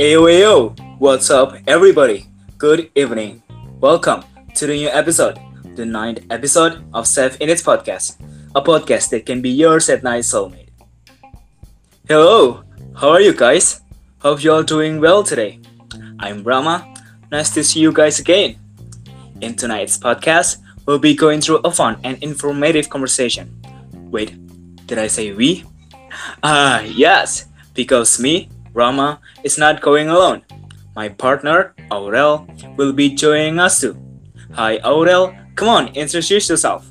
Ayo! What's up, everybody? Good evening. Welcome to the new episode, the ninth episode of Safe in Its podcast, a podcast that can be yours at night soulmate. Hello, how are you guys? Hope you all doing well today. I'm Brahma. Nice to see you guys again. In tonight's podcast, we'll be going through a fun and informative conversation. Wait, did I say we? Ah, yes, because me, Rama, is not going alone. My partner, Aurel, will be joining us too. Hi, Aurel. Come on, introduce yourself.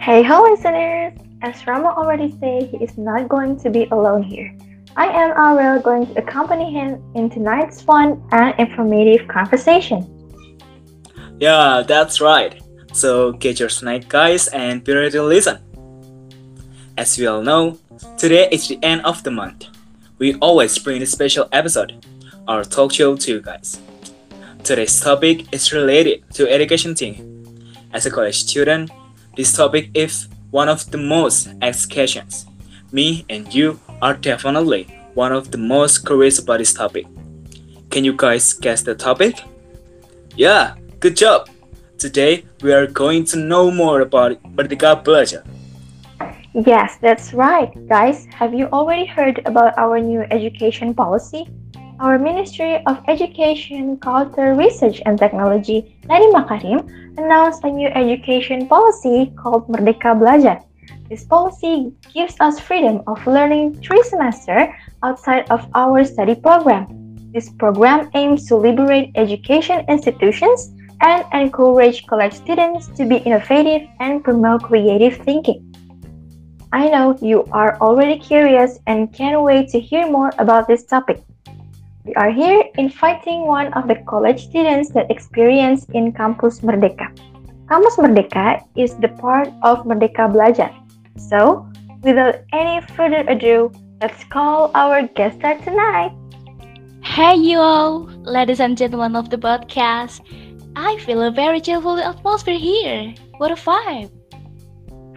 Hey ho listeners! As Rama already said, he is not going to be alone here. I am Aurel going to accompany him in tonight's fun and informative conversation. Yeah, that's right. So get your snack guys and be ready to listen. As we all know, today is the end of the month we always bring a special episode, our talk show to you guys. Today's topic is related to education thing. As a college student, this topic is one of the most asked questions. Me and you are definitely one of the most curious about this topic. Can you guys guess the topic? Yeah, good job! Today we are going to know more about Merdeka Belajar. Yes, that's right, guys. Have you already heard about our new education policy? Our Ministry of Education, Culture, Research and Technology, Nadiem Makarim, announced a new education policy called Merdeka Belajar. This policy gives us freedom of learning three semesters outside of our study program. This program aims to liberate education institutions and encourage college students to be innovative and promote creative thinking. I know you are already curious and can't wait to hear more about this topic. We are here inviting one of the college students that experience in Campus Merdeka. Campus Merdeka is the part of Merdeka Belajar. So, without any further ado, let's call our guest star tonight. Hey you all, ladies and gentlemen of the podcast. I feel a very cheerful atmosphere here. What a vibe!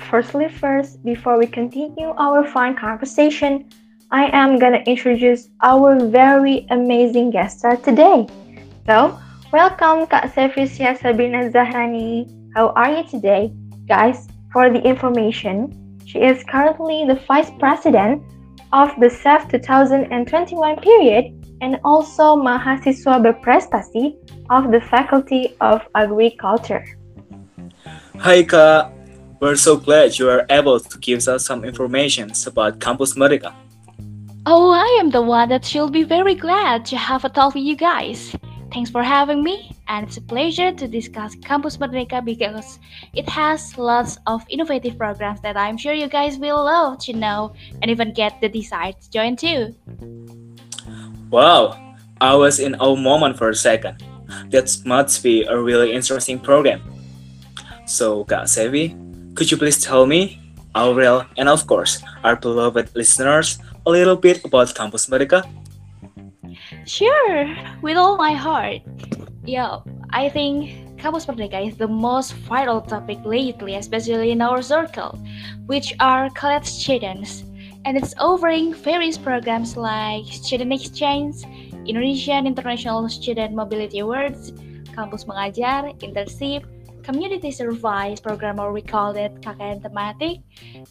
Firstly, first, before we continue our fun conversation, I am gonna introduce our very amazing guest star today. So, welcome Kak Sevisia Sabrina Zahrani. How are you today? Guys, for the information, she is currently the Vice President of the SEF 2021 period and also Mahasiswa Berprestasi of the Faculty of Agriculture. Hi Kak, we're so glad you are able to give us some information about Campus Merdeka. Oh, I am the one that should be very glad to have a talk with you guys. Thanks for having me, and it's a pleasure to discuss Campus Merdeka because it has lots of innovative programs that I'm sure you guys will love to know and even get the desire to join too. Wow, I was in a moment for a second. That must be a really interesting program. So, Kak Sevi, could you please tell me, Aurel, and of course, our beloved listeners, a little bit about Campus Merdeka? Sure, with all my heart. Yeah, I think Campus Merdeka is the most vital topic lately, especially in our circle, which are college students. And it's offering various programs like Student Exchange, Indonesian International Student Mobility Awards, Campus Mengajar, Internship, community service program or we call it KKN thematic,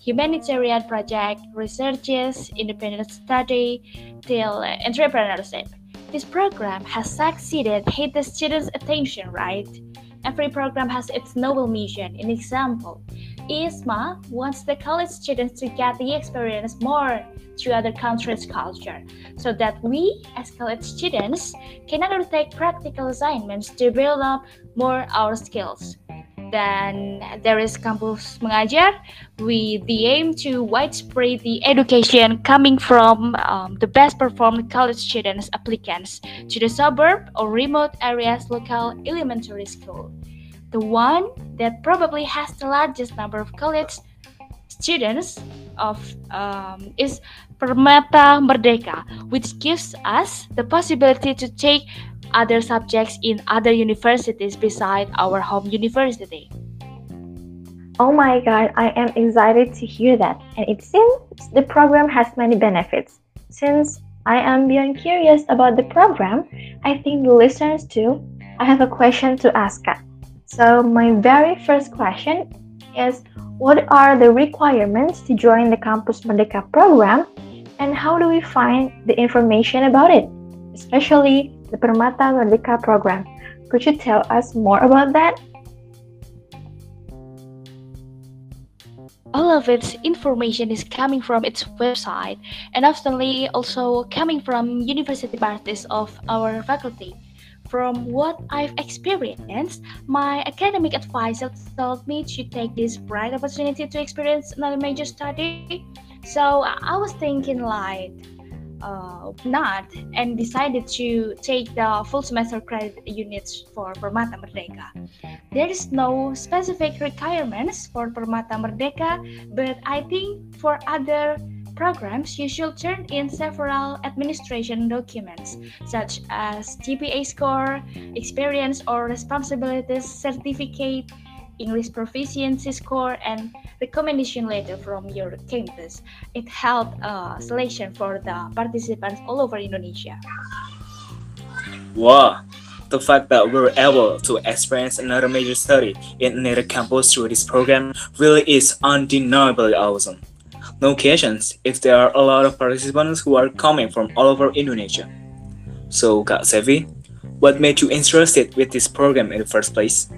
humanitarian project, researches, independent study, till uh, entrepreneurship. This program has succeeded hit the students' attention, right? Every program has its noble mission. An example, ISMA wants the college students to get the experience more to other countries' culture, so that we, as college students, can undertake practical assignments to build up more our skills dan there is Kampus Mengajar with the aim to widespread the education coming from um, the best performed college students applicants to the suburb or remote areas local elementary school. The one that probably has the largest number of college students of um, is Permata Merdeka, which gives us the possibility to take other subjects in other universities beside our home university. Oh my god, I am excited to hear that. And it seems the program has many benefits since I am beyond curious about the program. I think the listeners too. I have a question to ask. So, my very first question is What are the requirements to join the Campus Merdeka program, and how do we find the information about it, especially the Permata Merdeka program? Could you tell us more about that? all of its information is coming from its website and oftenly also coming from university parties of our faculty. From what I've experienced, my academic advisor told me to take this bright opportunity to experience another major study. So I was thinking like uh, not and decided to take the full semester credit units for Permata Merdeka. There is no specific requirements for Permata Merdeka, but I think for other programs, you should turn in several administration documents such as GPA score, experience or responsibilities certificate, English proficiency score, and recommendation letter from your campus. It helped uh, selection for the participants all over Indonesia. Wow, the fact that we were able to experience another major study in another campus through this program really is undeniably awesome. No occasions if there are a lot of participants who are coming from all over Indonesia. So, Kak Sevi, what made you interested with this program in the first place?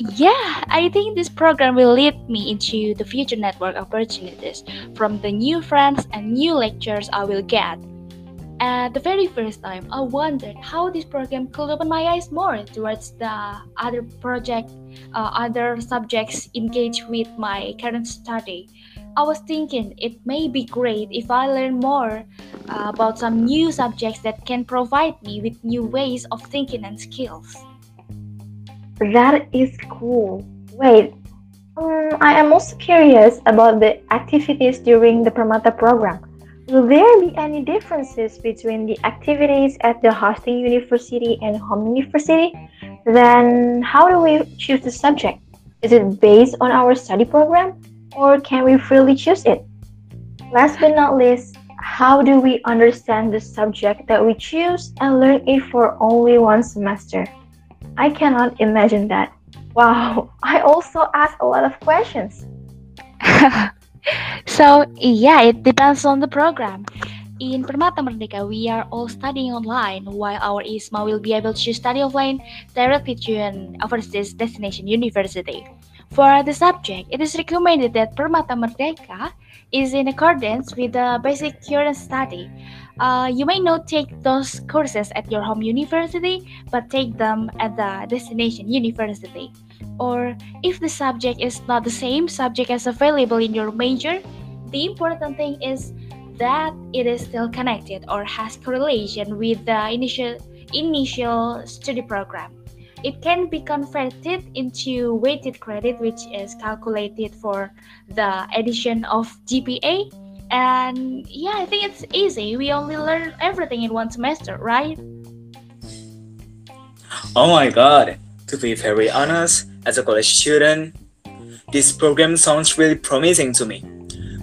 Yeah, I think this program will lead me into the future network opportunities from the new friends and new lectures I will get. At the very first time, I wondered how this program could open my eyes more towards the other project, uh, other subjects engaged with my current study. I was thinking it may be great if I learn more uh, about some new subjects that can provide me with new ways of thinking and skills. That is cool. Wait, um, I am also curious about the activities during the Permata program. Will there be any differences between the activities at the hosting university and home university? Then, how do we choose the subject? Is it based on our study program, or can we freely choose it? Last but not least, how do we understand the subject that we choose and learn it for only one semester? I cannot imagine that. Wow, I also ask a lot of questions. so, yeah, it depends on the program. In Permata Merdeka, we are all studying online, while our ISMA will be able to study offline directly to an overseas destination university. For the subject, it is recommended that Permata Merdeka is in accordance with the basic current study. Uh, you may not take those courses at your home university, but take them at the destination university. Or if the subject is not the same subject as available in your major, the important thing is that it is still connected or has correlation with the initial initial study program. It can be converted into weighted credit, which is calculated for the addition of GPA and yeah, I think it's easy. We only learn everything in one semester, right? Oh my god, to be very honest, as a college student, this program sounds really promising to me.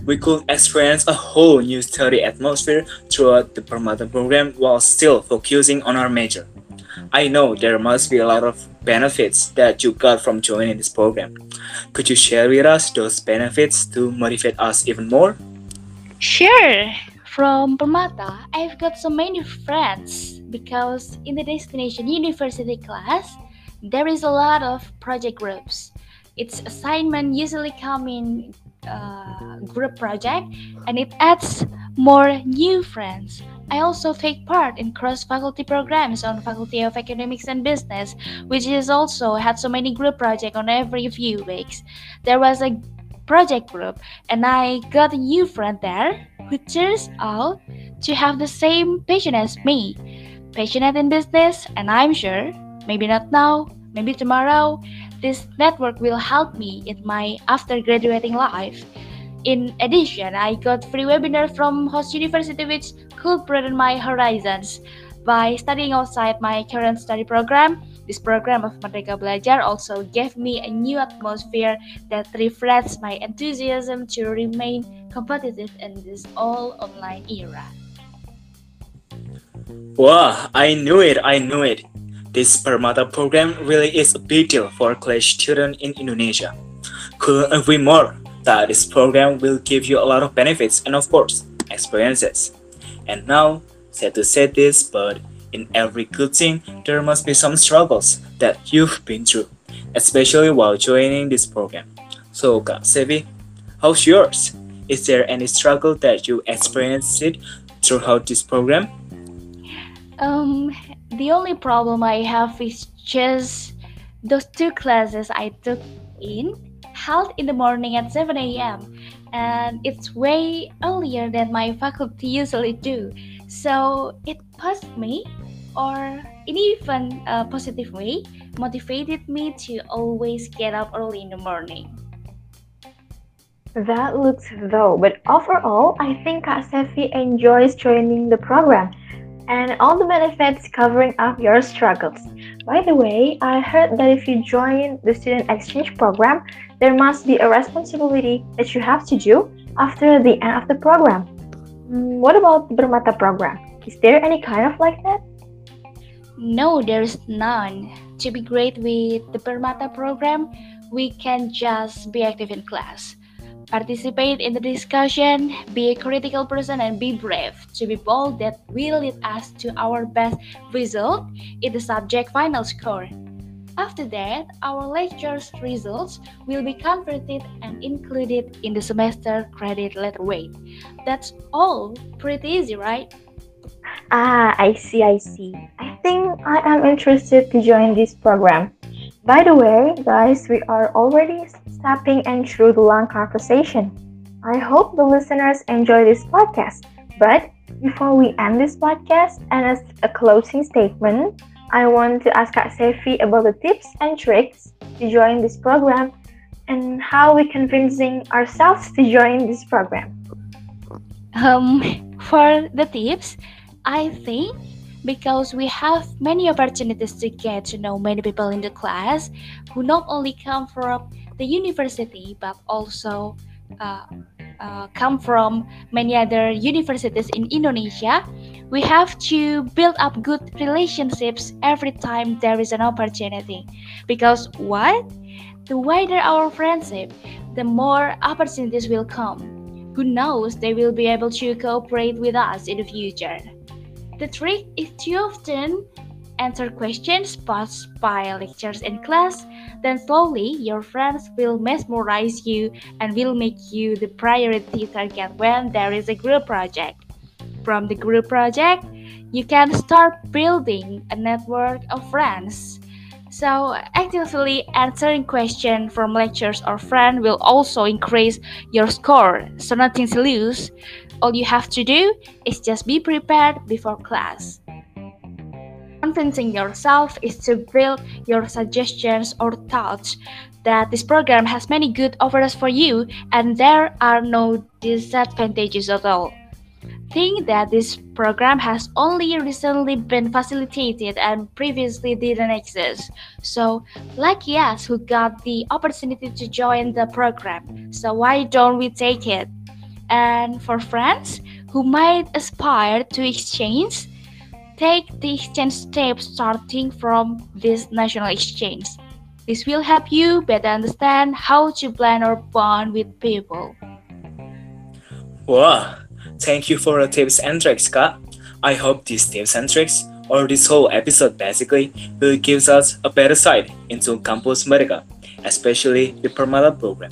We could experience a whole new study atmosphere throughout the Permata program while still focusing on our major. I know there must be a lot of benefits that you got from joining this program. Could you share with us those benefits to motivate us even more? Sure. From Permata, I've got so many friends because in the destination university class, there is a lot of project groups. Its assignment usually come in uh, group project and it adds more new friends. I also take part in cross-faculty programs on Faculty of Economics and Business, which is also had so many group projects on every few weeks. There was a project group, and I got a new friend there who turns out to have the same passion as me. Passionate in business, and I'm sure, maybe not now, maybe tomorrow, this network will help me in my after graduating life. In addition, I got free webinar from Host University which could broaden my horizons. By studying outside my current study program, this program of Merdeka Belajar also gave me a new atmosphere that reflects my enthusiasm to remain competitive in this all online era. Wow, I knew it, I knew it. This Permata program really is a big deal for college students in Indonesia. Couldn't agree more that this program will give you a lot of benefits and of course, experiences. And now, sad to say this, but in every good thing, there must be some struggles that you've been through, especially while joining this program. So, Kak Sevi, how's yours? Is there any struggle that you experienced throughout this program? Um, the only problem I have is just those two classes I took in held in the morning at 7 a.m. and it's way earlier than my faculty usually do. So it pushed me, or in even a positive way, motivated me to always get up early in the morning. That looks though, but overall, I think Kak Sevi enjoys joining the program and all the benefits covering up your struggles. By the way, I heard that if you join the student exchange program, there must be a responsibility that you have to do after the end of the program. Mm, What about the Permata program? Is there any kind of like that? No, there's none. To be great with the Permata program, we can just be active in class. Participate in the discussion, be a critical person, and be brave to be bold that will lead us to our best result in the subject final score. After that, our lectures results will be converted and included in the semester credit letter weight. That's all. Pretty easy, right? Ah, I see, I see. I think I am interested to join this program. By the way, guys, we are already stepping and through the long conversation. I hope the listeners enjoy this podcast. But before we end this podcast, and as a closing statement, I want to ask Kak Sevi about the tips and tricks to join this program and how we convincing ourselves to join this program. Um, for the tips, I think because we have many opportunities to get to know many people in the class who not only come from the university but also uh, uh, come from many other universities in Indonesia, we have to build up good relationships every time there is an opportunity. Because what? The wider our friendship, the more opportunities will come. Who knows, they will be able to cooperate with us in the future. The trick is to often answer questions posed by lectures in class, then slowly your friends will mesmerize you and will make you the priority target when there is a group project. From the group project, you can start building a network of friends. So, actively answering questions from lectures or friends will also increase your score. So, nothing to lose. All you have to do is just be prepared before class. Convincing yourself is to build your suggestions or thoughts that this program has many good offers for you and there are no disadvantages at all. Think that this program has only recently been facilitated and previously didn't exist. So, lucky us who got the opportunity to join the program. So, why don't we take it? And for friends who might aspire to exchange, take the exchange step starting from this national exchange. This will help you better understand how to plan or bond with people. Wow, thank you for the tips and tricks, Kak. I hope these tips and tricks, or this whole episode basically, will give us a better sight into Campus Merdeka, especially the Permata program.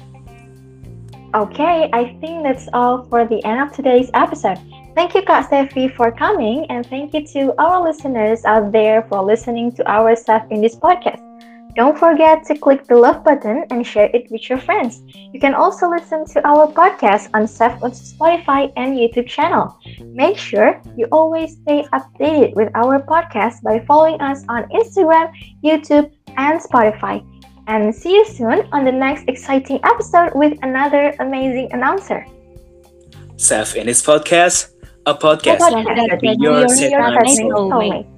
Okay, I think that's all for the end of today's episode. Thank you, Kak Sevi, for coming, and thank you to our listeners out there for listening to our stuff in this podcast. Don't forget to click the love button and share it with your friends. You can also listen to our podcast on Seth on Spotify and YouTube channel. Make sure you always stay updated with our podcast by following us on Instagram, YouTube, and Spotify. And see you soon on the next exciting episode with another amazing announcer. Seth in his podcast, a podcast Podcast that will be your your set set night night soul. soulmate.